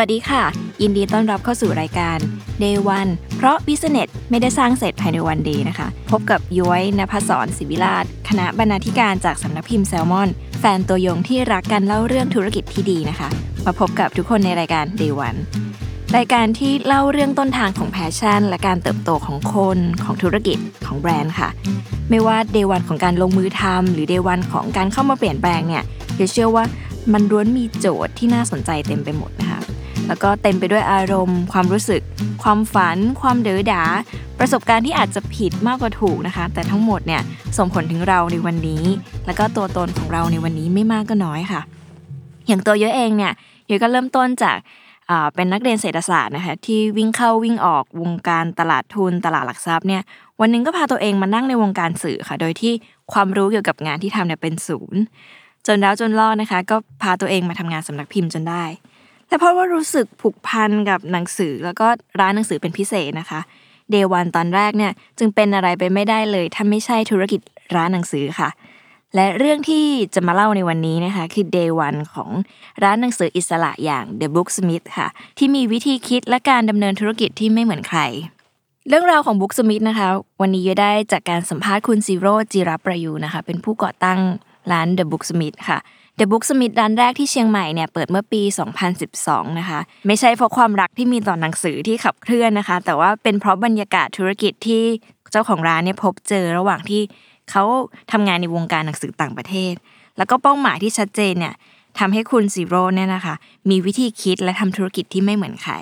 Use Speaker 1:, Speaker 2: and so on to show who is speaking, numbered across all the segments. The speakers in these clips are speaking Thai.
Speaker 1: วัสดีค่ะ ยินดีต้อนรับเข้าสู่รายการ Day One เพราะ Business ไม่ได้สร้างเสร็จภายในวันเดีนะคะ พบกับย้อยนภศรศิวิราชคณะบรรณาธิการจากสำนักพิมพ์แซลมอน แฟนตัวยงที่รักกันเล่าเรื่องธุรกิจที่ดีนะคะ มาพบกับทุกคนในรายการ Day One รายการที่เล่าเรื่องต้นทางของ passion และการเติบโตของคนของธุรกิจของแบรนด์ค่ะ ไม่ว่า Day One ของการลงมือทำหรือ Day One ของการเข้ามาเปลี่ยนแปลงเนี่ยเดี๋ยวเชื่อว่ามันล้วนมีโจทย์ที่น่าสนใจเต็มไปหมดนะ แล้วก็เต็มไปด้วยอารมณ์ ความรู้สึก ความฝัน ความเดือดดาล ประสบการณ์ที่อาจจะผิดมากกว่าถูกนะคะ แต่ทั้งหมดเนี่ยส่งผลถึงเราในวันนี้ แล้วก็ตัวตนของเราในวันนี้ไม่มากก็น้อยค่ะ อย่างตัวเยอะเองเนี่ยเยอะก็เริ่มต้นจากเป็นนักเรียนเศรษฐศาสตร์นะคะที่วิ่งเข้าวิ่งออกวงการตลาดทุนตลาดหลักทรัพย์เนี่ยวันหนึงก็พาตัวเองมานั่งในวงการสื่อค่ะ โดยที่ความรู้เกี่ยวกับงานที่ทำเนี่ยเป็นศูนย์ จนแล้วจนรอดนะคะ ก็พาตัวเองมาทำงานสำนักพิมพ์จนได้ แต่เพราะว่ารู้สึกผูกพันกับหนังสือแล้วก็ร้านหนังสือเป็นพิเศษนะคะเดวันตอนแรกเนี่ยจึงเป็นอะไรไปไม่ได้เลยถ้าไม่ใช่ธุรกิจร้านหนังสือค่ะ และเรื่องที่จะมาเล่าในวันนี้นะคะคือ Day One ของร้านหนังสืออิสระอย่าง The Booksmith ค่ะ ที่มีวิธีคิดและการดำเนินธุรกิจที่ไม่เหมือนใคร เรื่องราวของ Booksmith นะคะ วันนี้ยได้จากการสัมภาษณ์คุณซีโร่จิรประยูนะคะเป็นผู้ก่อตั้งร้าน The Booksmith ค่ะ The Booksmith ร้านแรกที่เชียงใหม่เนี่ยเปิดเมื่อปี 2012 นะคะ ไม่ใช่เพราะความรักที่มีต่อหนังสือที่ขับเคลื่อนนะคะ แต่ว่าเป็นเพราะบรรยากาศธุรกิจที่เจ้าของร้านเนี่ยพบเจอระหว่างที่เขาทำงานในวงการหนังสือต่างประเทศ แล้วก็เป้าหมายที่ชัดเจนเนี่ยทำให้คุณซีโร่เนี่ยนะคะ มีวิธีคิดและทำธุรกิจที่ไม่เหมือนใคร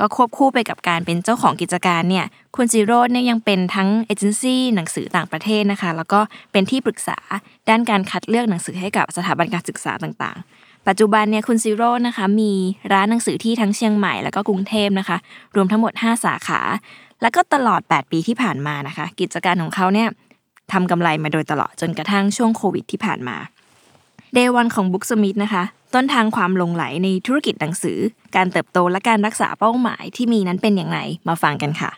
Speaker 1: ก็ควบคู่ไปกับการเป็นเจ้าของกิจการเนี่ยคุณซีโร่เนี่ยยังเป็นทั้งเอเจนซี่หนังสือต่างประเทศนะคะ แล้วก็เป็นที่ปรึกษาด้านการคัดเลือกหนังสือให้กับสถาบันการศึกษาต่างๆ ปัจจุบันเนี่ยคุณซีโร่นะคะมีร้านหนังสือที่ทั้งเชียงใหม่แล้วก็กรุงเทพนะคะ รวมทั้งหมด 5 สาขา แล้วก็ตลอด 8 ปีที่ผ่านมานะคะ กิจการของเขาเนี่ยทำกำไรมาโดยตลอดจนกระทั่งช่วงโควิดที่ผ่านมาเดวันของ Booksmith นะคะ ต้นทางความหลงไหลในธุรกิจหนังสือ การเติบโตและการรักษาเป้าหมายที่มีนั้นเป็นอย่างไรมาฟังกันค่ะ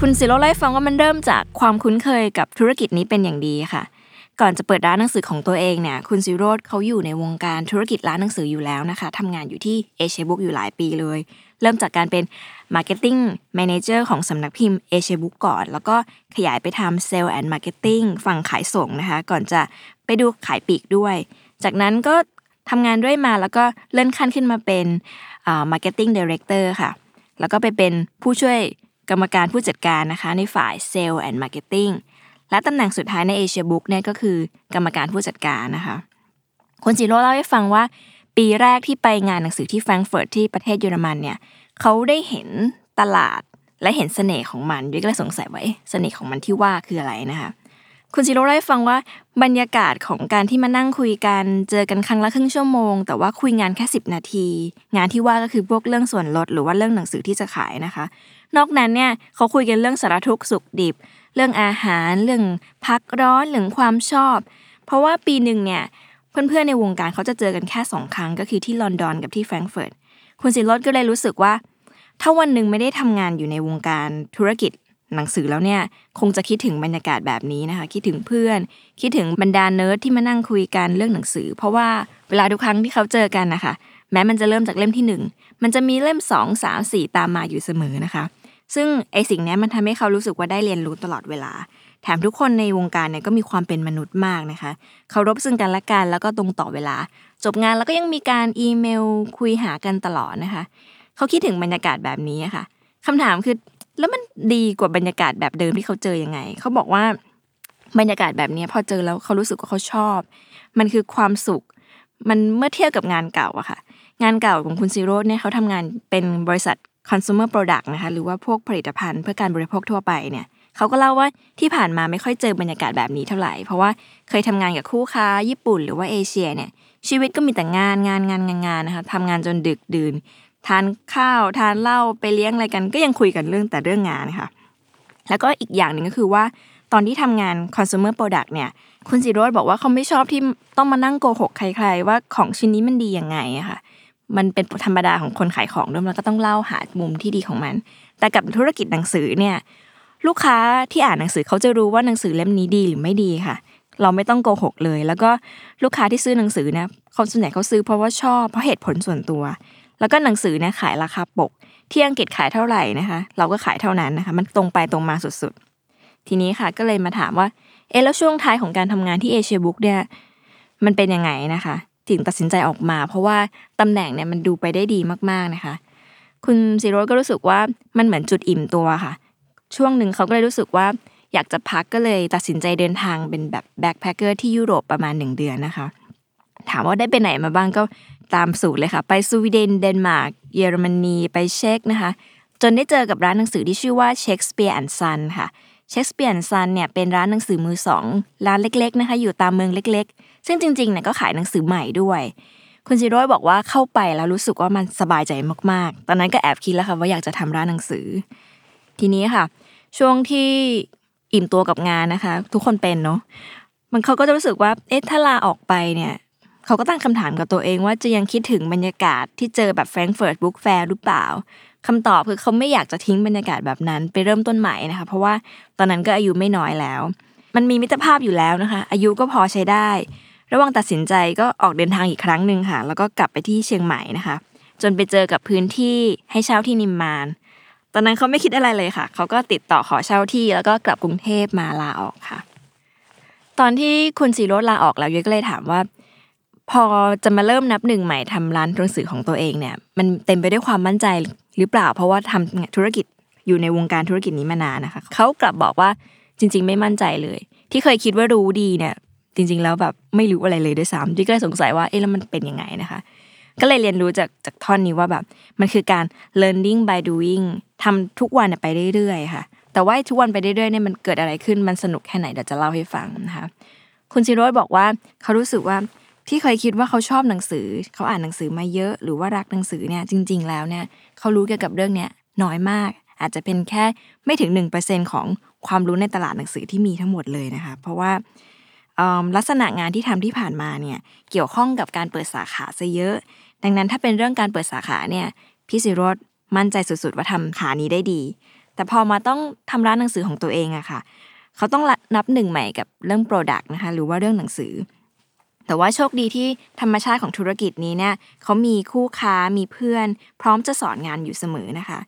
Speaker 1: คุณสิโรเล่าให้ฟังว่ามันเริ่มจากความคุ้นเคยกับธุรกิจนี้เป็นอย่างดีค่ะ ก่อนจะเปิดร้านหนังสือของตัวเองเนี่ย คุณซิโรดเขาอยู่ในวงการธุรกิจร้านหนังสืออยู่แล้วนะคะทำงานอยู่ที่เอเชียบุ๊กอยู่หลายปีเลย เริ่มจากการเป็น Marketing Manager ของสำนักพิมพ์เอเชียบุ๊กก่อน แล้วก็ขยายไปทำ Sale and Marketing ฝั่งขายส่งนะคะ ก่อนจะไปดูขายปีกด้วย จากนั้นก็ทำงานด้วยมาแล้วก็เลื่อนขั้นขึ้นมาเป็นอ่า Marketing Director ค่ะ แล้วก็ไปเป็นผู้ช่วยกรรมการผู้จัดการนะคะ ในฝ่าย Sale and Marketing และตำแหน่งสุดท้ายในเอเชียบุ๊กเนี่ยก็คือกรรมการผู้จัดการนะคะคุณจิโร่เล่าให้ฟังว่า ปีแรกที่ไปงานหนังสือที่แฟรงก์เฟิร์ตที่ประเทศเยอรมันเนี่ยเขาได้เห็นตลาดและเห็นเสน่ห์ของมันด้ยก็เลยสงสัยว่าเอ๊ะเสน่ห์ของมันที่ว่าคืออะไรนะคะคุณจิโร่เล่าให้ฟังว่าบรรยากาศของการที่มานั่งคุยกันเจอกันครั้งละครึ่งชั่วโมง แต่ว่าคุยงานแค่ 10 นาที งานที่ว่าก็คือพวกเรื่องส่วนลดหรือว่าเรื่องหนังสือที่จะขายนะคะ นอกนั้นเนี่ยเขาคุยกันเรื่องสารทุกข์สุขดิบ เรื่องอาหารเรื่องพักร้อนเรื่องความชอบ เพราะว่าปีหนึ่งเนี่ย เพื่อนๆในวงการเขาจะเจอกันแค่สองครั้งก็คือที่ลอนดอนกับที่แฟรงก์เฟิร์ตคุณสิรถก็เลยรู้สึกว่า ถ้าวันหนึ่งไม่ได้ทำงานอยู่ในวงการธุรกิจหนังสือแล้วเนี่ยคงจะคิดถึงบรรยากาศแบบนี้นะคะ คิดถึงเพื่อน คิดถึงบรรดาเนิร์ดที่มานั่งคุยกันเรื่องหนังสือ เพราะว่าเวลาทุกครั้งที่เขาเจอกันนะคะแม้มันจะเริ่มจากเล่มที่หนึ่งมันจะมีเล่มสองสามสี่ตามมาอยู่เสมอนะคะ ซึ่งไอสิ่งนี้มันทำให้เขารู้สึกว่าได้เรียนรู้ตลอดเวลา แถมทุกคนในวงการเนี่ยก็มีความเป็นมนุษย์มากนะคะเคารพซึ่งกันและกันแล้วก็ตรงต่อเวลา จบงานแล้วก็ยังมีการอีเมลคุยหากันตลอดนะคะ เขาคิดถึงบรรยากาศแบบนี้ค่ะคำถามคือแล้วมันดีกว่าบรรยากาศแบบเดิมที่เขาเจอยังไง เขาบอกว่าบรรยากาศแบบนี้พอเจอแล้วเขารู้สึกว่าเขาชอบ มันคือความสุข มันเมื่อเทียบกับงานเก่าอะค่ะ งานเก่าของคุณซีโร่เนี่ยเขาทำงานเป็นบริษัท consumer product นะคะหรือว่าพวกผลิตภัณฑ์เพื่อการบริโภคทั่วไปเนี่ย เขาก็เล่าว่าที่ผ่านมาไม่ค่อยเจอบรรยากาศแบบนี้เท่าไหร่ เพราะว่าเคยทำงานกับคู่ค้าญี่ปุ่นหรือว่าเอเชียเนี่ยชีวิตก็มีแต่งานงานงานงานงานนะคะทำงานจนดึกดื่น ทานข้าวทานเหล้าไปเลี้ยงอะไรกัน ก็ยังคุยกันเรื่องแต่เรื่องงานค่ะ แล้วก็อีกอย่างหนึ่งก็คือว่าตอนที่ทำงาน consumer product เนี่ยคุณสิโรธบอกว่าเขาไม่ชอบที่ต้องมานั่งโกหกใคร ๆ ว่าของชิ้นนี้มันดียังไงอะค่ะมันเป็นธรรมดาของคนขายของด้วยมันก็ต้องเล่าหามุมที่ดีของมัน แต่กับธุรกิจหนังสือเนี่ย ลูกค้าที่อ่านหนังสือเขาจะรู้ว่าหนังสือเล่มนี้ดีหรือไม่ดีค่ะ เราไม่ต้องโกหกเลย แล้วก็ลูกค้าที่ซื้อหนังสือเนี่ยเขาส่วนใหญ่เขาซื้อเพราะว่าชอบเพราะเหตุผลส่วนตัว แล้วก็หนังสือเนี่ยขายราคาปก ที่อังกฤษขายเท่าไหร่นะคะ เราก็ขายเท่านั้นนะคะ มันตรงไปตรงมาสุดๆ ทีนี้ค่ะก็เลยมาถามว่าเออแล้วช่วงท้ายของการทำงานที่เอเชียบุ๊กเนี่ยมันเป็นยังไงนะคะถึงตัดสินใจออกมา เพราะว่าตำแหน่งเนี่ยมันดูไปได้ดีมากๆนะคะ คุณซีโร่ก็รู้สึกว่ามันเหมือนจุดอิ่มตัวค่ะ ช่วงหนึ่งเขาก็เลยรู้สึกว่าอยากจะพักก็เลยตัดสินใจเดินทางเป็นแบบ backpacker ที่ยุโรปประมาณหนึ่งเดือนนะคะ ถามว่าได้ไปไหนมาบ้างก็ตามสูตรเลยค่ะ ไปสวีเดนเดนมาร์กเยอรมนีไปเช็กนะคะ จนได้เจอกับร้านหนังสือที่ชื่อว่า Shakespeare and Sons ค่ะ Shakespeare and Sons เนี่ยเป็นร้านหนังสือมือสองร้านเล็กๆนะคะอยู่ตามเมืองเล็ก ๆ ซึ่งจริงๆเนี่ยก็ขายหนังสือใหม่ด้วยคุณสิโรตม์บอกว่าเข้าไปแล้วรู้สึกว่ามันสบายใจมากๆ ตอนนั้นก็แอบคิดแล้วค่ะว่าอยากจะทำร้านหนังสือ ทีนี้ค่ะ ช่วงที่อิ่มตัวกับงานนะคะ ทุกคนเป็นเนาะมันเขาก็จะรู้สึกว่า เอ๊ะถ้าลาออกไปเนี่ยเขาก็ตั้งคำถามกับตัวเองว่าจะยังคิดถึงบรรยากาศที่เจอแบบ Frankfurt Book Fair หรือเปล่าคำตอบคือเขาไม่อยากจะทิ้งบรรยากาศแบบนั้น ไปเริ่มต้นใหม่นะคะ เพราะว่าตอนนั้นก็อายุไม่น้อยแล้ว มันมีมิตรภาพอยู่แล้วนะคะ อายุก็พอใช้ได้ ระหว่างตัดสินใจก็ออกเดินทางอีกครั้งหนึ่งค่ะ แล้วก็กลับไปที่เชียงใหม่นะคะ จนไปเจอกับพื้นที่ให้เช่าที่นิมมาน ตอนนั้นเขาไม่คิดอะไรเลยค่ะ เขาก็ติดต่อขอเช่าที่แล้วก็กลับกรุงเทพมาลาออกค่ะ ตอนที่คุณสีรดลาออกแล้วยุ้ยก็เลยถามว่า พอจะมาเริ่มนับหนึ่งใหม่ทำร้านหนังสือของตัวเองเนี่ย มันเต็มไปด้วยความมั่นใจหรือเปล่า เพราะว่าทำธุรกิจอยู่ในวงการธุรกิจนี้มานานนะคะเขากลับบอกว่าจริง ๆ ไม่มั่นใจเลย ที่เคยคิดว่ารู้ดีเนี่ย จริง ๆ แล้วแบบไม่รู้อะไรเลยด้วยซ้ำที่ก็เลยสงสัยว่าเอ๊ะแล้วมันเป็นยังไงนะคะ ก็เลยเรียนรู้จากจากท่อนนี้ว่าแบบ มันคือการ learning by doing ทำทุกวันไปเรื่อยๆค่ะ แต่ว่าทุกวันไปเรื่อยๆเนี่ยมันเกิดอะไรขึ้นมันสนุกแค่ไหนเดี๋ยวจะเล่าให้ฟังนะคะคุณซิโรสบอกว่าเขารู้สึกว่าที่เคยคิดว่าเขาชอบหนังสือ เขาอ่านหนังสือมาเยอะ หรือว่ารักหนังสือเนี่ยจริง ๆ แล้วเนี่ยเขารู้เกี่ยวกับเรื่องเนี้ยน้อยมาก อาจจะเป็นแค่ไม่ถึง 1%ของความรู้ในตลาดหนังสือที่มีทั้งหมดเลยนะคะ เพราะว่าลักษณะงานที่ทำที่ผ่านมาเนี่ยเกี่ยวข้องกับการเปิดสาขาซะเยอะ ดังนั้นถ้าเป็นเรื่องการเปิดสาขาเนี่ยพี่สิโรธมั่นใจสุดๆว่าทำขานี้ได้ดี แต่พอมาต้องทำร้านหนังสือของตัวเองอะค่ะ เขาต้องนับหนึ่งใหม่กับเรื่อง Product นะคะหรือว่าเรื่องหนังสือ แต่ว่าโชคดีที่ธรรมชาติของธุรกิจนี้เนี่ยเขามีคู่ค้ามีเพื่อน พร้อมจะสอนงานอยู่เสมอนะคะ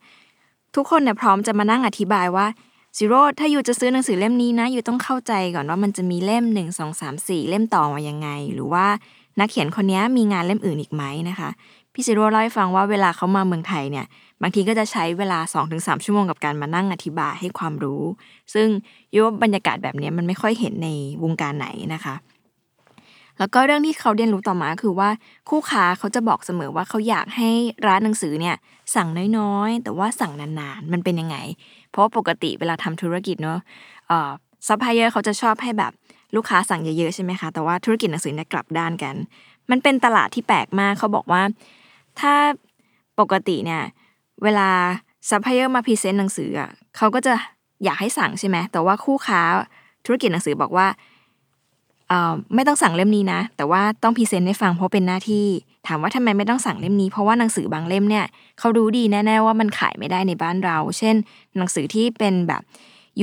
Speaker 1: ทุกคนเนี่ยพร้อมจะมานั่งอธิบายว่าซิโร่ถ้าอยู่จะซื้อหนังสือเล่มนี้นะอยู่ต้องเข้าใจก่อนว่ามันจะมีเล่ม 1 2 3 4 เล่มต่อมายังไง หรือว่า นักเขียนคนนี้มีงานเล่มอื่นอีกไหมนะคะ พี่ซิโร่เล่าให้ฟังว่าเวลาเขามาเมืองไทยเนี่ย บางทีก็จะใช้เวลา 2-3 ชั่วโมงกับการมานั่งอธิบายให้ความรู้ ซึ่งยุบบรรยากาศแบบนี้มันไม่ค่อยเห็นในวงการไหนนะคะ แล้วก็เรื่องที่เขาเรียนรู้ต่อมาคือว่าคู่ค้าเขาจะบอกเสมอว่าเขาอยากให้ร้านหนังสือเนี่ยสั่งน้อยๆ แต่ว่าสั่งนานๆ มันเป็นยังไง เพราะปกติเวลาทำธุรกิจเนาะซัพพลายเออร์เขาจะชอบให้แบบ ลูกค้าสั่งเยอะๆใช่ไหมคะแต่ว่าธุรกิจหนังสือเนี่ยกลับด้านกัน มันเป็นตลาดที่แปลกมากเขาบอกว่า ถ้าปกติเนี่ยเวลาซัพพลายเออร์มา present หนังสืออะเขาก็จะอยากให้สั่งใช่ไหมแต่ว่าคู่ค้าธุรกิจหนังสือบอกว่าไม่ต้องสั่งเล่มนี้นะ แต่ว่าต้อง present ให้ฟังเพราะเป็นหน้าที่ ถามว่าทำไมไม่ต้องสั่งเล่มนี้ เพราะว่าหนังสือบางเล่มเนี่ยเขารู้ดีแน่ๆว่ามันขายไม่ได้ในบ้านเรา เช่น หนังสือที่เป็นแบบ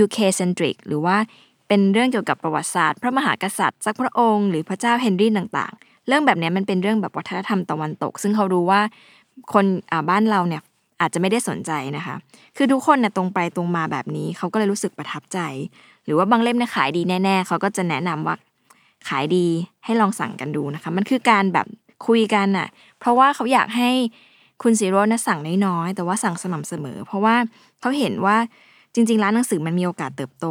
Speaker 1: UK centric หรือว่า เป็นเรื่องเกี่ยวกับประวัติศาสตร์ พระมหากษัตริย์สักพระองค์ หรือพระเจ้าเฮนรี่ต่างๆ เรื่องแบบนี้มันเป็นเรื่องแบบวัฒนธรรมตะวันตก ซึ่งเขารู้ว่าคนบ้านเราเนี่ยอาจจะไม่ได้สนใจนะคะ คือทุกคนเนี่ยตรงไปตรงมาแบบนี้เขาก็เลยรู้สึกประทับใจ หรือว่าบางเล่มเนี่ยขายดีแน่ๆเขาก็จะแนะนำว่าขายดีให้ลองสั่งกันดูนะคะ มันคือการแบบคุยกันน่ะ เพราะว่าเขาอยากให้คุณซีโร่นะสั่งน้อยๆแต่ว่าสั่งสม่ำเสมอ เพราะว่าเขาเห็นว่าจริง ๆ ร้านหนังสือมันมีโอกาสเติบโต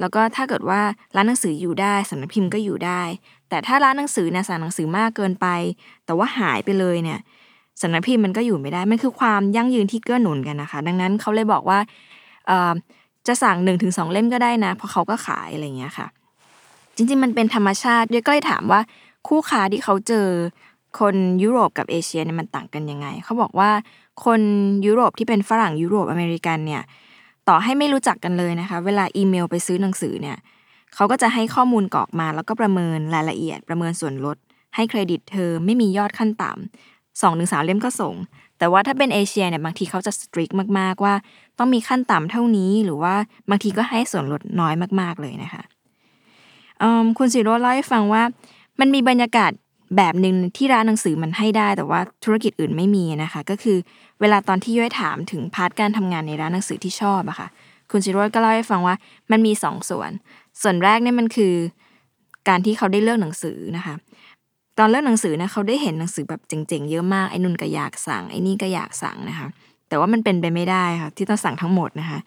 Speaker 1: แล้วก็ถ้าเกิดว่าร้านหนังสืออยู่ได้สำนักพิมพ์ก็อยู่ได้ แต่ถ้าร้านหนังสือเนี่ยสั่งหนังสือมากเกินไป แต่ว่าหายไปเลยเนี่ยสำนักพิมพ์มันก็อยู่ไม่ได้ มันคือความยั่งยืนที่เกื้อหนุนกันนะคะ ดังนั้นเขาเลยบอกว่าจะสั่ง1นถึงสเล่มก็ได้นะ เพราะเขาก็ขายอะไรเงี้ยค่ะ จริงๆ มันเป็นธรรมชาติเดี๋ยวก็เลยถามว่าคู่ค้าที่เขาเจอคนยุโรปกับเอเชียเนี่ยมันต่างกันยังไง เขาบอกว่าคนยุโรปที่เป็นฝรั่งยุโรปอเมริกันเนี่ย ต่อให้ไม่รู้จักกันเลยนะคะ เวลาอีเมลไปซื้อหนังสือเนี่ยเขาก็จะให้ข้อมูลกรอกมาแล้วก็ประเมินรายละเอียด ประเมินส่วนลด ให้เครดิตเธอไม่มียอดขั้นต่ำสองถึงสามเล่มก็ส่ง แต่ว่าถ้าเป็นเอเชียเนี่ยบางทีเขาจะสตรีกมากๆว่า ต้องมีขั้นต่ำเท่านี้หรือว่าบางทีก็ให้ส่วนลดน้อยมากๆเลยนะคะคุณสิโรเล่าให้ฟังว่า มันมีบรรยากาศแบบหนึ่งที่ร้านหนังสือมันให้ได้ แต่ว่าธุรกิจอื่นไม่มีนะคะ ก็คือ เวลาตอนที่ย้อยถามถึงพาร์ทการทำงานในร้านหนังสือที่ชอบอะคะ่ะ คุณชิโร่ก็เล่าให้ฟังว่ามันมีสองส่วน ส่วนแรกเนี่ยมันคือ การที่เขาได้เลือกหนังสือนะคะ ตอนเลือกหนังสือนะเขาได้เห็นหนังสือแบบเจ๋งๆเยอะมากไอ้นู่นก็อยากสั่งไอ้นี่ก็อยากสั่งนะคะ แต่ว่ามันเป็นไปไม่ได้ค่ะที่ต้องสั่งทั้งหมดนะคะ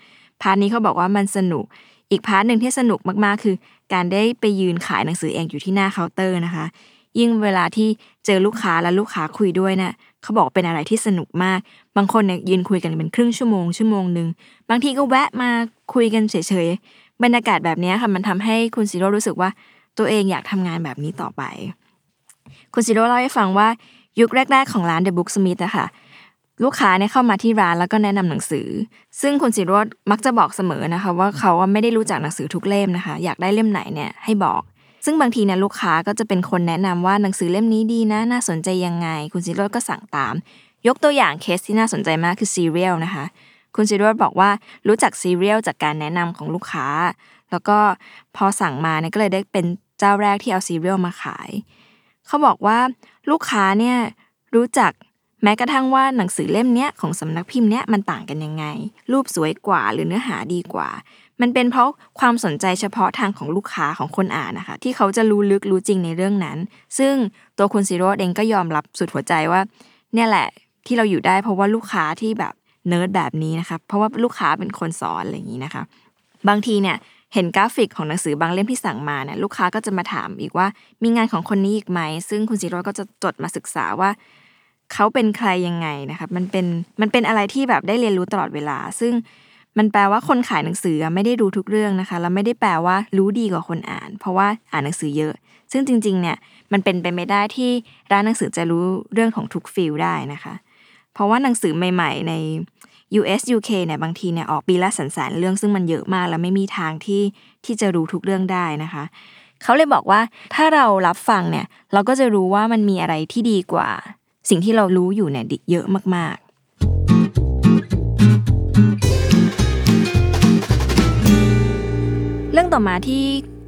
Speaker 1: part นี้เขาบอกว่ามันสนุก อีก part หนึ่งที่สนุกมากๆ คือ การได้ไปยืนขายหนังสือเองอยู่ที่หน้าเคาน์เตอร์นะคะยิ่งเวลาที่เจอลูกค้าแล้วลูกค้าคุยด้วยเนี่ย เขาบอกเป็นอะไรที่สนุกมาก บางคนเนี่ยยืนคุยกันเป็นครึ่งชั่วโมงชั่วโมงหนึ่งบางทีก็แวะมาคุยกันเฉยๆบรรยากาศแบบนี้ค่ะมันทำให้คุณสิโรตม์รู้สึกว่าตัวเองอยากทำงานแบบนี้ต่อไป คุณสิโรตม์เล่าให้ฟังว่ายุคแรก ๆของร้าน The Booksmith อะค่ะลูกค้าเนี่ยเข้ามาที่ร้านแล้วก็แนะนำหนังสือ ซึ่งคุณสิโรตม์มักจะบอกเสมอนะคะ ว่าเขาไม่ได้รู้จักหนังสือทุกเล่มนะคะ อยากได้เล่มไหนเนี่ยให้บอก ซึ่งบางทีเนี่ยลูกค้าก็จะเป็นคนแนะนำว่าหนังสือเล่มนี้ดีนะ น่าสนใจยังไง คุณสิโรตม์ก็สั่งตาม ยกตัวอย่างเคสที่น่าสนใจมากคือซีเรียลนะคะ คุณสิโรตม์บอกว่ารู้จักซีเรียลจากการแนะนำของลูกค้า แล้วก็พอสั่งมาเนี่ยก็เลยได้เป็นเจ้าแรกที่เอาซีเรียลมาขาย เขาบอกว่าลูกค้าเนี่ยรู้จักแม้กระทั่งว่าหนังสือเล่มเนี้ยของสำนักพิมพ์เนี้ยมันต่างกันยังไง รูปสวยกว่าหรือเนื้อหาดีกว่ามันเป็นเพราะความสนใจเฉพาะทางของลูกค้าของคนอ่านนะคะ ที่เขาจะรู้ลึกรู้จริงในเรื่องนั้น ซึ่งตัวคุณสิโรตม์เองก็ยอมรับสุดหัวใจว่า เนี่ยแหละที่เราอยู่ได้เพราะว่าลูกค้าที่แบบเนิร์ดแบบนี้นะคะเพราะว่าลูกค้าเป็นคนสอนอะไรอย่างนี้นะคะ บางทีเนี่ยเห็นกราฟิกของหนังสือบางเล่มที่สั่งมาเนี่ยลูกค้าก็จะมาถามอีกว่ามีงานของคนนี้อีกไหม ซึ่งคุณสิโรตม์ก็จะจดมาศึกษาว่า เขาเป็นใครยังไงนะคะมันเป็นมันเป็นอะไรที่แบบได้เรียนรู้ตลอดเวลา ซึ่ง มันแปลว่าคนขายหนังสือไม่ได้รู้ทุกเรื่องนะคะแล้วไม่ได้แปลว่ารู้ดีกว่าคนอ่าน เพราะว่าอ่านหนังสือเยอะ ซึ่งจริงๆเนี่ยมันเป็นไปไม่ได้ที่ร้านหนังสือจะรู้เรื่องของทุกฟิลได้นะคะ เพราะว่าหนังสือใหม่ ๆ ใน US UK เนี่ยบางทีเนี่ยออกปีละสันสานเรื่องซึ่งมันเยอะมากแล้วไม่มีทางที่ที่จะรู้ทุกเรื่องได้นะคะเขาเลยบอกว่าถ้าเรารับฟังเนี่ยเราก็จะรู้ว่ามันมีอะไรที่ดีกว่า สิ่งที่เรารู้อยู่เนี่ยเยอะมาก เรื่องต่อมาที่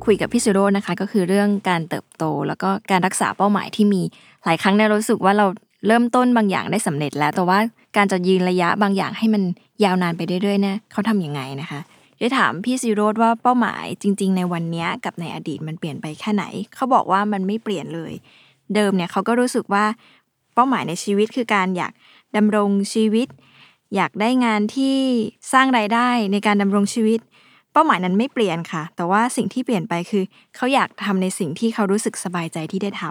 Speaker 1: คุยกับพี่ซิโร่นะคะ ก็คือเรื่องการเติบโต แล้วก็การรักษาเป้าหมายที่มีหลายครั้งเนี่ยรู้สึกว่าเราเริ่มต้นบางอย่างได้สำเร็จแล้ว แต่ว่าการจะยืนระยะบางอย่างให้มันยาวนานไปเรื่อยๆเนี่ยเขาทํำยังไงนะคะได้ถามพี่ซิโร่ว่าเป้าหมายจริง ๆ ในวันนี้กับในอดีตมันเปลี่ยนไปแค่ไหน เขาบอกว่ามันไม่เปลี่ยนเลย เดิมเนี่ยเขาก็รู้สึกว่าเป้าหมายในชีวิตคือการอยากดำรงชีวิต อยากได้งานที่สร้างรายได้ในการดำรงชีวิต เป้าหมายนั้นไม่เปลี่ยนค่ะ แต่ว่าสิ่งที่เปลี่ยนไปคือ เขาอยากทำในสิ่งที่เขารู้สึกสบายใจที่ได้ท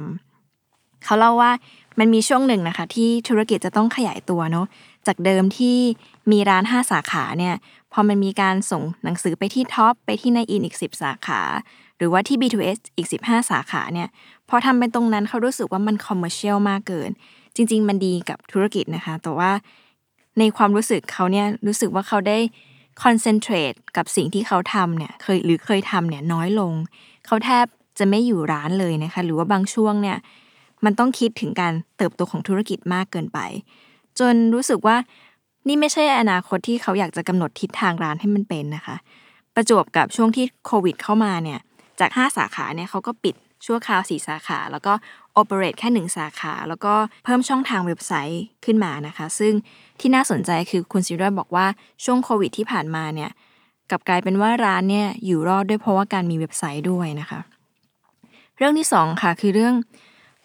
Speaker 1: ำเขาเล่าว่ามันมีช่วงหนึ่งนะคะ ที่ธุรกิจจะต้องขยายตัวเนาะจากเดิมที่มีร้าน 5 สาขาเนี่ยพอมันมีการส่งหนังสือไปที่ Tops ไปที่นายอินทร์อีก 10 สาขา หรือว่าที่ B2S อีก 15 สาขาเนี่ยพอทำเป็นตรงนั้นเขารู้สึกว่ามัน commercial มากเกิน จริง ๆ มันดีกับธุรกิจนะคะ แต่ว่าในความรู้สึกเขาเนี่ยรู้สึกว่าเขาได้ คอนเซนเทรตกับสิ่งที่เขาทำเนี่ยเคยหรือเคยทำเนี่ยน้อยลง เขาแทบจะไม่อยู่ร้านเลยนะคะ หรือว่าบางช่วงเนี่ยมันต้องคิดถึงการเติบโตของธุรกิจมากเกินไป จนรู้สึกว่านี่ไม่ใช่อนาคตที่เขาอยากจะกำหนดทิศทางร้านให้มันเป็นนะคะ ประจวบกับช่วงที่โควิดเข้ามาเนี่ยจาก 5 สาขาเนี่ยเขาก็ปิด ชั่วคราวสี่สาขา แล้วก็ operate แค่หนึ่งสาขา แล้วก็เพิ่มช่องทางเว็บไซต์ขึ้นมานะคะ ซึ่งที่น่าสนใจคือคุณสิโรตม์บอกว่าช่วงโควิดที่ผ่านมาเนี่ยกับกลายเป็นว่าร้านเนี่ยอยู่รอดด้วยเพราะว่าการมีเว็บไซต์ด้วยนะคะ เรื่องที่ 2 ค่ะคือเรื่อง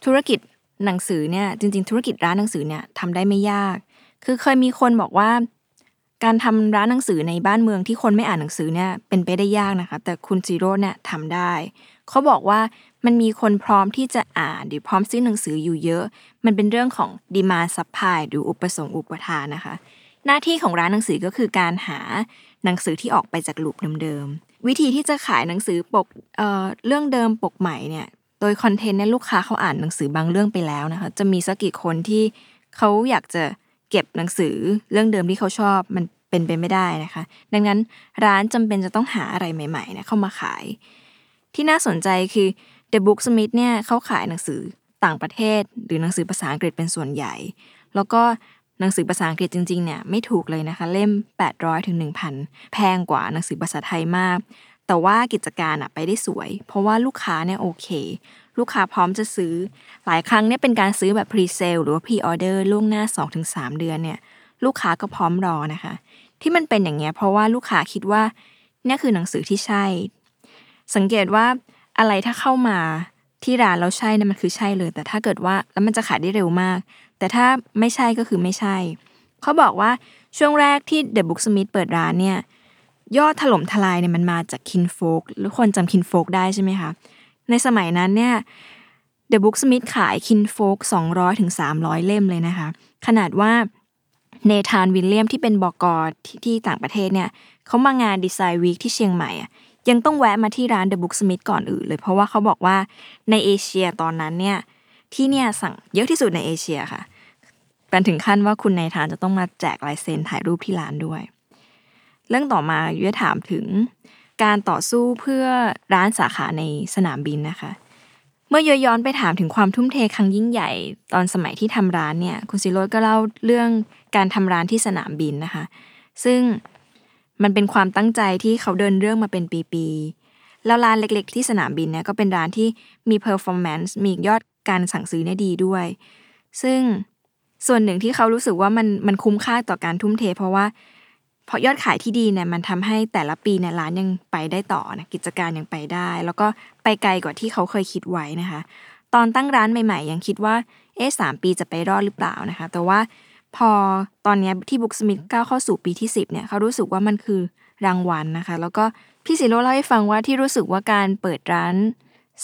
Speaker 1: ธุรกิจหนังสือเนี่ยจริง ๆ ธุรกิจร้านหนังสือเนี่ยทำได้ไม่ยาก คือเคยมีคนบอกว่า การทำร้านหนังสือในบ้านเมืองที่คนไม่อ่านหนังสือเนี่ยเป็นไปได้ยากนะคะ แต่คุณสิโรตม์เนี่ยทำได้ เขาบอกว่ามันมีคนพร้อมที่จะอ่านหรือพร้อมซื้อหนังสืออยู่เยอะ มันเป็นเรื่องของ demand supply หรืออุปสงค์อุปทานนะคะ หน้าที่ของร้านหนังสือก็คือการหาหนังสือที่ออกไปจาก loop เดิมๆวิธีที่จะขายหนังสือปกเอ่อเรื่องเดิมปกใหม่เนี่ยโดย content เนี่ยลูกค้าเขาอ่านหนังสือบางเรื่องไปแล้วนะคะจะมีสักกี่คนที่เขาอยากจะเก็บหนังสือเรื่องเดิมที่เขาชอบมันเป็นไปไม่ได้นะคะ ดังนั้นร้านจำเป็นจะต้องหาอะไรใหม่ๆเนี่ยเข้ามาขาย ที่น่าสนใจคือ The Booksmith เนี่ยเขาขายหนังสือต่างประเทศ หรือหนังสือภาษาอังกฤษเป็นส่วนใหญ่ แล้วก็หนังสือภาษาอังกฤษจริงๆเนี่ยไม่ถูกเลยนะคะ เล่ม 800ถึง1,000 แพงกว่าหนังสือภาษาไทยมาก แต่ว่ากิจการอะไปได้สวย เพราะว่าลูกค้าเนี่ยโอเค ลูกค้าพร้อมจะซื้อ หลายครั้งเนี่ยเป็นการซื้อแบบ pre sale หรือว่า pre order ล่วงหน้า 2-3 เดือนเนี่ยลูกค้าก็พร้อมรอนะคะ ที่มันเป็นอย่างเงี้ยเพราะว่าลูกค้าคิดว่านี่คือหนังสือที่ใช่ สังเกตว่าอะไรถ้าเข้ามาที่ร้านแล้วใช่เนี่ยมันคือใช่เลย แต่ถ้าเกิดว่าแล้วมันจะขายได้เร็วมาก แต่ถ้าไม่ใช่ก็คือไม่ใช่ เขาบอกว่าช่วงแรกที่ The Booksmith เปิดร้านเนี่ยยอดถล่มทลายเนี่ยมันมาจากคินโฟกหรือคนจำคินโฟกได้ใช่ไหมคะในสมัยนั้นเนี่ย The Booksmith ขาย Kinfolk 200ถึง300 เล่มเลยนะคะ ขนาดว่า Nathan Williams ที่เป็นบอกอที่ที่ต่างประเทศเนี่ยเขามางาน Design Week ที่เชียงใหม่อะ ยังต้องแวะมาที่ร้าน The Booksmith ก่อนอื่นเลย เพราะว่าเขาบอกว่าในเอเชียตอนนั้นเนี่ยที่เนี่ยสั่งเยอะที่สุดในเอเชียค่ะเป็นถึงขั้นว่าคุณ Nathan จะต้องมาแจกลายเซ็นถ่ายรูปที่ร้านด้วย เรื่องต่อมายุ้ยถามถึงการต่อสู้เพื่อร้านสาขาในสนามบินนะคะ เมื่อย้อนไปถามถึงความทุ่มเทครั้งยิ่งใหญ่ ตอนสมัยที่ทำร้านเนี่ย คุณสิโรตม์ก็เล่าเรื่องการทำร้านที่สนามบินนะคะ ซึ่ง มันเป็นความตั้งใจที่เขาเดินเรื่องมาเป็นปีๆแล้วร้านเล็กๆ ที่สนามบินเนี่ยก็เป็นร้านที่มี performance มียอดการสั่งซื้อเนี่ยดีด้วย ซึ่งส่วนหนึ่งที่เขารู้สึกว่ามันมันคุ้มค่าต่อการทุ่มเท เพราะว่าเพราะยอดขายที่ดีเนี่ยมันทำให้แต่ละปีเนี่ยร้านยังไปได้ต่อนะกิจการยังไปได้ แล้วก็ไปไกลกว่าที่เขาเคยคิดไว้นะคะ ตอนตั้งร้านใหม่ ๆ ยังคิดว่าเอ๊ะสามปีจะไปรอดหรือเปล่านะคะ แต่ว่า พอตอนนี้ที่บุ๊กสมิธก้าวเข้าสู่ปีที่ 10เนี่ยเขารู้สึกว่ามันคือรางวัลนะคะ แล้วก็พี่สิโรเล่าให้ฟังว่าที่รู้สึกว่าการเปิดร้าน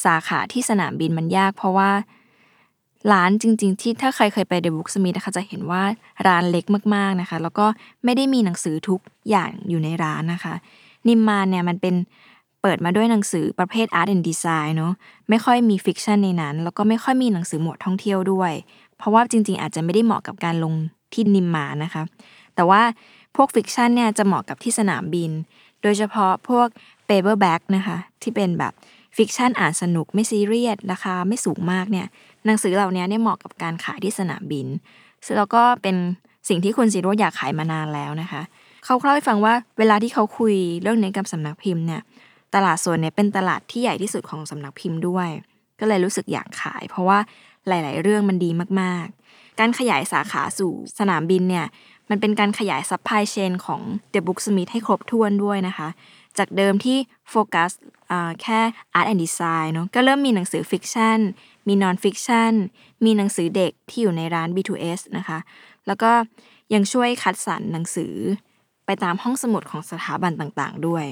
Speaker 1: สาขาที่สนามบินมันยาก เพราะว่าร้านจริง ๆ ที่ถ้าใครเคยไปเดบุกสมิธนะคะจะเห็นว่าร้านเล็กมากๆนะคะ แล้วก็ไม่ได้มีหนังสือทุกอย่างอยู่ในร้านนะคะ นิมมานเนี่ยมันเป็นเปิดมาด้วยหนังสือประเภท Art and Design เนาะไม่ค่อยมี fiction ในนั้น แล้วก็ไม่ค่อยมีหนังสือหมวดท่องเที่ยวด้วย เพราะว่าจริง ๆ อาจจะไม่ได้เหมาะกับการลง ที่นิมมานนะคะ แต่ว่าพวก fiction เนี่ยจะเหมาะกับที่สนามบิน โดยเฉพาะพวก paperback นะคะ ที่เป็นแบบ fiction อ่านสนุกไม่ซีเรียสราคาไม่สูงมากเนี่ยหนังสือเหล่านี้เนี่ยเหมาะกับการขายที่สนามบินแล้วก็เป็นสิ่งที่คุณสิโรตม์อยากขายมานานแล้วนะคะเขาเล่าให้ฟังว่าเวลาที่เขาคุยเรื่องนี้กับสำนักพิมพ์เนี่ยตลาดส่วนนี้เป็นตลาดที่ใหญ่ที่สุดของสำนักพิมพ์ด้วย ก็เลยรู้สึกอยากขาย เพราะว่าหลาย ๆ เรื่องมันดีมากๆ การขยายสาขาสู่สนามบินเนี่ยมันเป็นการขยาย supply chain ของ The Booksmith ให้ครบถ้วนด้วยนะคะ จากเดิมที่โฟกัสแค่ Art and Design เนาะก็เริ่มมีหนังสือ fiction มี non-fiction มีหนังสือเด็กที่อยู่ในร้าน B2S นะคะ แล้วก็ยังช่วยคัดสรรหนังสือไปตามห้องสมุดของสถาบันต่างๆ ด้วย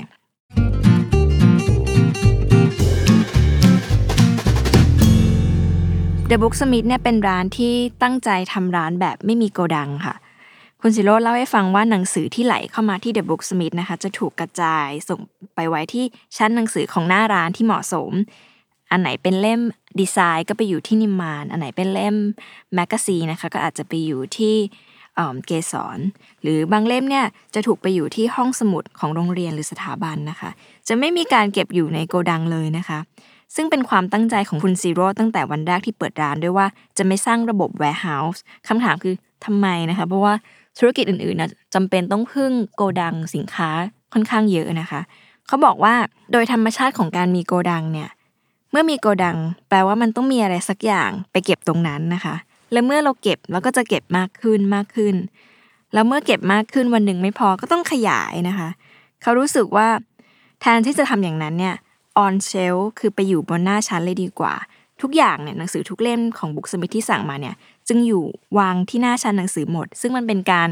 Speaker 1: The Booksmith เนี่ยเป็นร้านที่ตั้งใจทำร้านแบบไม่มีโกดังค่ะ คุณสิโรตม์เล่าให้ฟังว่าหนังสือที่ไหลเข้ามาที่ The Booksmith นะคะ จะถูกกระจายส่งไปไว้ที่ชั้นหนังสือของหน้าร้านที่เหมาะสม อันไหนเป็นเล่มดีไซน์ก็ไปอยู่ที่นิมมาน อันไหนเป็นเล่ม magazine นะคะก็อาจจะไปอยู่ที่เกสรหรือบางเล่มเนี่ยจะถูกไปอยู่ที่ห้องสมุดของโรงเรียนหรือสถาบันนะคะ จะไม่มีการเก็บอยู่ในโกดังเลยนะคะ ซึ่งเป็นความตั้งใจของคุณสิโรตม์ตั้งแต่วันแรกที่เปิดร้านด้วยว่าจะไม่สร้างระบบ warehouse คำถามคือทำไมนะคะ เพราะว่าธุรกิจอื่นๆนะจำเป็นต้องพึ่งโกดังสินค้าค่อนข้างเยอะนะคะ เขาบอกว่าโดยธรรมชาติของการมีโกดังเนี่ย เมื่อมีโกดัง แปลว่ามันต้องมีอะไรสักอย่างไปเก็บตรงนั้นนะคะ และเมื่อเราเก็บเราก็จะเก็บมากขึ้นมากขึ้น แล้วเมื่อเก็บมากขึ้นวันหนึ่งไม่พอก็ต้องขยายนะคะ เขารู้สึกว่าแทนที่จะทำอย่างนั้นเนี่ย on shelf คือไปอยู่บนหน้าชั้นเลยดีกว่า ทุกอย่างเนี่ยหนังสือทุกเล่มของบุ๊กสมิธที่สั่งมาเนี่ยจึงอยู่วางที่หน้าชั้นหนังสือหมด ซึ่งมันเป็นการ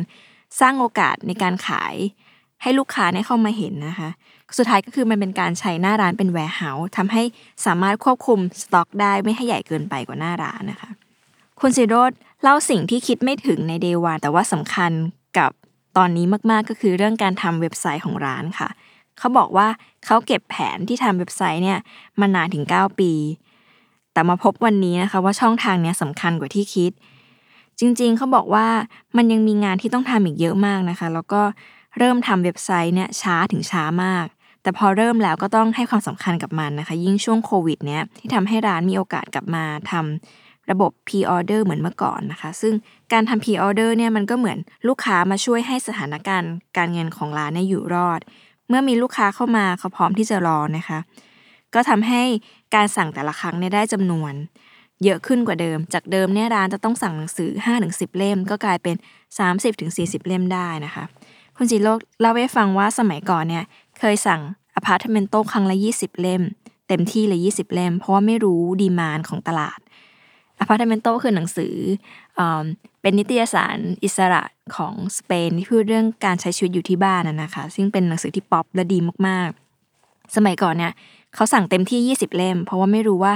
Speaker 1: สร้างโอกาสในการขายให้ลูกค้าเนี่ยเข้ามาเห็นนะคะ สุดท้ายก็คือมันเป็นการใช้หน้าร้านเป็น warehouse ทำให้สามารถควบคุมสต็อกได้ไม่ให้ใหญ่เกินไปกว่าหน้าร้านนะคะ คุณสิโรดเล่าสิ่งที่คิดไม่ถึงในเดวานแต่ว่าสำคัญกับตอนนี้มากๆก็คือเรื่องการทำเว็บไซต์ของร้านค่ะ เขาบอกว่าเขาเก็บแผนที่ทำเว็บไซต์เนี่ยมานานถึง 9 ปี แต่มาพบวันนี้นะคะว่าช่องทางนี้สำคัญกว่าที่คิด จริงๆ เขาบอกว่ามันยังมีงานที่ต้องทำอีกเยอะมากนะคะ แล้วก็เริ่มทำเว็บไซต์เนี่ยช้าถึงช้ามาก แต่พอเริ่มแล้วก็ต้องให้ความสำคัญกับมันนะคะ ยิ่งช่วงโควิดเนี้ยที่ทำให้ร้านมีโอกาสกลับมาทำระบบ P-order เหมือนเมื่อก่อนนะคะ ซึ่งการทำ P-order เนี่ยมันก็เหมือนลูกค้ามาช่วยให้สถานการณ์การเงินของร้านเนี่ยอยู่รอด เมื่อมีลูกค้าเข้ามาเขาพร้อมที่จะรอนะคะ ก็ทำให้การสั่งแต่ละครั้งเนี่ยได้จำนวน เยอะขึ้นกว่าเดิม จากเดิมเนี่ยร้านจะต้องสั่งหนังสือ 5-10 เล่ม ก็กลายเป็น 30-40 เล่มได้นะคะ คุณสิโรตม์เล่าให้ฟังว่าสมัยก่อนเนี่ยเคยสั่ง Apartamento ครั้งละ 20 เล่ม เต็มที่เลย 20 เล่ม เพราะว่าไม่รู้ demand ของตลาด Apartamento คือหนังสืออเป็นนิตยสารอิสระของสเปนที่พูดเรื่องการใช้ชีวิตอยู่ที่บ้านนะคะ ซึ่งเป็นหนังสือที่ป๊อปและดีมากๆ สมัยก่อนเนี่ยเขาสั่งเต็มที่ 20 เล่ม เพราะว่าไม่รู้ว่า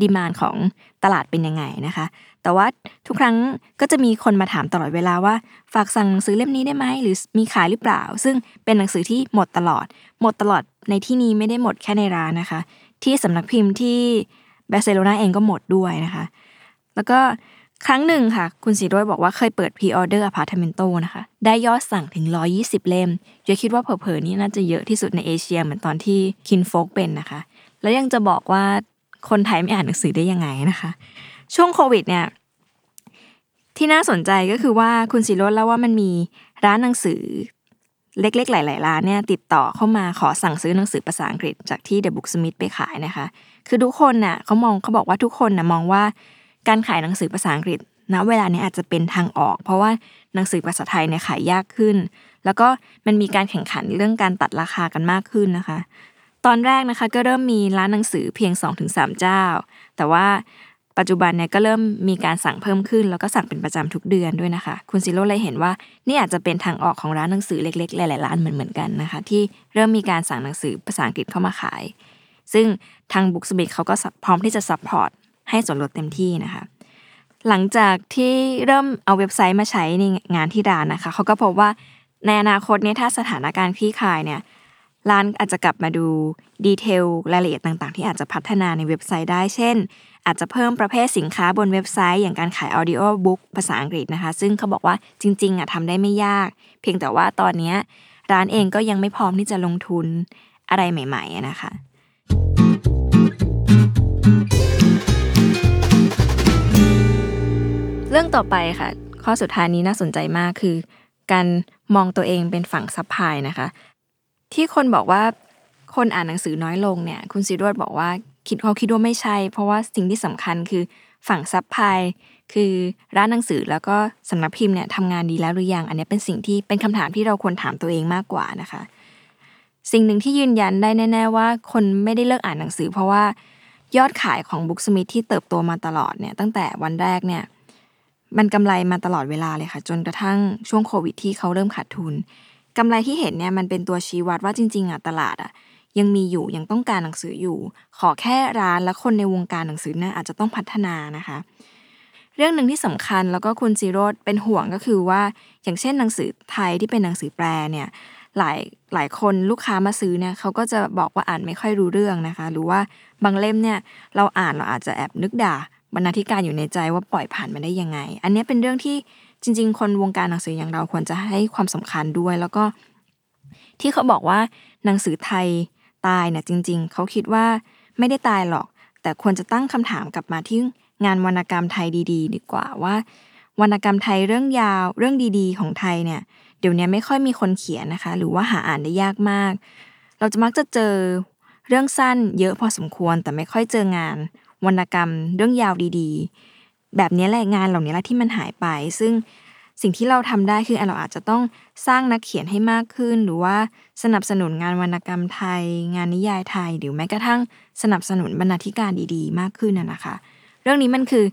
Speaker 1: ดีมานของตลาดเป็นยังไงนะคะ แต่ว่าทุกครั้งก็จะมีคนมาถามตลอดเวลาว่า ฝากสั่งหนังสือเล่มนี้ได้ไหมหรือมีขายหรือเปล่า ซึ่งเป็นหนังสือที่หมดตลอด หมดตลอดในที่นี้ไม่ได้หมดแค่ในร้านนะคะ ที่สำนักพิมพ์ที่บาร์เซโลนาเองก็หมดด้วยนะคะ แล้วก็ครั้งหนึ่งค่ะ คุณสิโรตม์บอกว่าเคยเปิด pre-order Apartamento นะคะ ได้ยอดสั่งถึง 120 เล่มเยอะคิดว่าเผลอๆนี่น่าจะเยอะที่สุดในเอเชียเหมือนตอนที่ Kinfolk เป็นนะคะ แล้วยังจะบอกว่าคนไทยไม่อ่านหนังสือได้ยังไงนะคะ ช่วงโควิดเนี่ยที่น่าสนใจก็คือว่าคุณสิโรตม์เล่าว่ามันมีร้านหนังสือเล็กๆ หลาย ๆ ร้านเนี่ยติดต่อเข้ามาขอสั่งซื้อหนังสือภาษาอังกฤษจากที่ The Booksmith ไปขายนะคะ คือทุกคนน่ะเขามองเขาบอกว่าทุกคนน่ะมองว่า การขายหนังสือภาษาอังกฤษณเวลานี้อาจจะเป็นทางออก เพราะว่าหนังสือภาษาไทยเนี่ยขายยากขึ้น แล้วก็มันมีการแข่งขันเรื่องการตัดราคากันมากขึ้นนะคะ ตอนแรกนะคะก็เริ่มมีร้านหนังสือเพียง 2-3 เจ้า แต่ว่าปัจจุบันเนี่ยก็เริ่มมีการสั่งเพิ่มขึ้น แล้วก็สั่งเป็นประจำทุกเดือนด้วยนะคะ คุณซิโร่เลยเห็นว่านี่อาจจะเป็นทางออกของร้านหนังสือเล็กๆ หลายๆร้านเหมือนๆกันนะคะ ที่เริ่มมีการสั่งหนังสือภาษาอังกฤษเข้ามาขาย ซึ่งทาง Booksmith เขาก็พร้อมที่จะ support ให้ส่วนลดเต็มที่นะคะ หลังจากที่เริ่มเอาเว็บไซต์มาใช้ในงานที่ร้านนะคะเขาก็พบว่าในอนาคตเนี่ยถ้าสถานการณ์คลี่คลายเนี่ยร้านอาจจะกลับมาดู detail รายละเอียดต่าง ๆ ที่อาจจะพัฒนาในเว็บไซต์ได้ เช่น อาจจะเพิ่มประเภทสินค้าบนเว็บไซต์ อย่างการขาย audiobook ภาษาอังกฤษนะคะ ซึ่งเขาบอกว่าจริง ๆอะทำได้ไม่ยาก เพียงแต่ว่าตอนนี้ร้านเองก็ยังไม่พร้อมที่จะลงทุนอะไรใหม่ ๆนะคะ เรื่องต่อไปค่ะ ข้อสุดท้ายนี้น่าสนใจมากคือ การมองตัวเองเป็นฝั่ง supply นะคะ ที่คนบอกว่าคนอ่านหนังสือน้อยลงเนี่ย คุณสิโรตม์บอกว่าคิดเขาคิดว่าไม่ใช่ เพราะว่าสิ่งที่สำคัญคือฝั่ง supply คือร้านหนังสือแล้วก็สำนักพิมพ์เนี่ยทำงานดีแล้วหรือยัง อันนี้เป็นสิ่งที่เป็นคำถามที่เราควรถามตัวเองมากกว่านะคะ สิ่งหนึ่งที่ยืนยันได้แน่ ๆ ว่าคนไม่ได้เลิกอ่านหนังสือ เพราะว่ายอดขายของ Booksmith ที่เติบโตมาตลอดเนี่ยตั้งแต่วันแรกเนี่ย มันกำไรมาตลอดเวลาเลยค่ะ จนกระทั่งช่วงโควิดที่เขาเริ่มขาดทุนกำไรที่เห็นเนี่ยมันเป็นตัวชี้วัดว่าจริงๆอะตลาดอะยังมีอยู่ยังต้องการหนังสืออยู่ ขอแค่ร้านและคนในวงการหนังสือน่ะอาจจะต้องพัฒนานะคะ เรื่องหนึ่งที่สำคัญแล้วก็คุณซีโรดเป็นห่วงก็คือว่า อย่างเช่นหนังสือไทยที่เป็นหนังสือแปลเนี่ยหลายหลายคนลูกค้ามาซื้อเนี่ยเขาก็จะบอกว่าอ่านไม่ค่อยรู้เรื่องนะคะ หรือว่าบางเล่มเนี่ยเราอ่านเราอาจจะแอบนึกด่า บรรณาธิการอยู่ในใจว่าปล่อยผ่านมาได้ยังไง อันนี้เป็นเรื่องที่จริง ๆ คนวงการหนังสืออย่างเราควรจะให้ความสำคัญด้วย แล้วก็ ที่เขาบอกว่าหนังสือไทยตายเนี่ยจริง ๆ เขาคิดว่าไม่ได้ตายหรอก แต่ควรจะตั้งคำถามกลับมาที่งานวรรณกรรมไทยดีๆดีกว่าว่า วรรณกรรมไทยเรื่องยาวเรื่องดีๆ ของไทยเนี่ยเดี๋ยวนี้ไม่ค่อยมีคนเขียนนะคะ หรือว่าหาอ่านได้ยากมาก เราจะมักจะเจอเรื่องสั้นเยอะพอสมควรแต่ไม่ค่อยเจองาน วรรณกรรมเรื่องยาวดีๆ แบบนี้แหละงานเหล่านี้แหละที่มันหายไป ซึ่งสิ่งที่เราทำได้คือเราอาจจะต้องสร้างนักเขียนให้มากขึ้น หรือว่าสนับสนุนงานวรรณกรรมไทย งานนิยายไทย หรือแม้กระทั่งสนับสนุนบรรณาธิการดีๆ มากขึ้นนะคะ เรื่องนี้มันคือ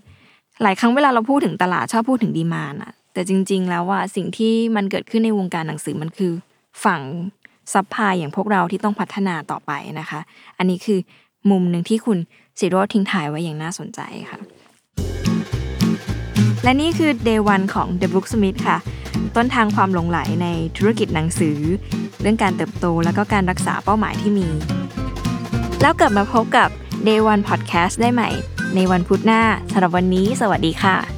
Speaker 1: หลายครั้งเวลาเราพูดถึงตลาดชอบพูดถึง demand อะแต่จริง ๆ แล้วว่าสิ่งที่มันเกิดขึ้นในวงการหนังสือมันคือ ฝั่ง supply อย่างพวกเราที่ต้องพัฒนาต่อไปนะคะ อันนี้คือมุมหนึ่งที่คุณ สิโรตม์ทิ้งท้ายไว้อย่างน่าสนใจค่ะ และนี่คือ Day 1 ของ The Booksmith ค่ะ ต้นทางความหลงไหลในธุรกิจหนังสือ เรื่องการเติบโตแล้วก็การรักษาเป้าหมายที่มี แล้วกลับมาพบกับ Day 1 Podcast ได้ใหม่ ในวันพุธหน้าสำหรับวันนี้ สวัสดีค่ะ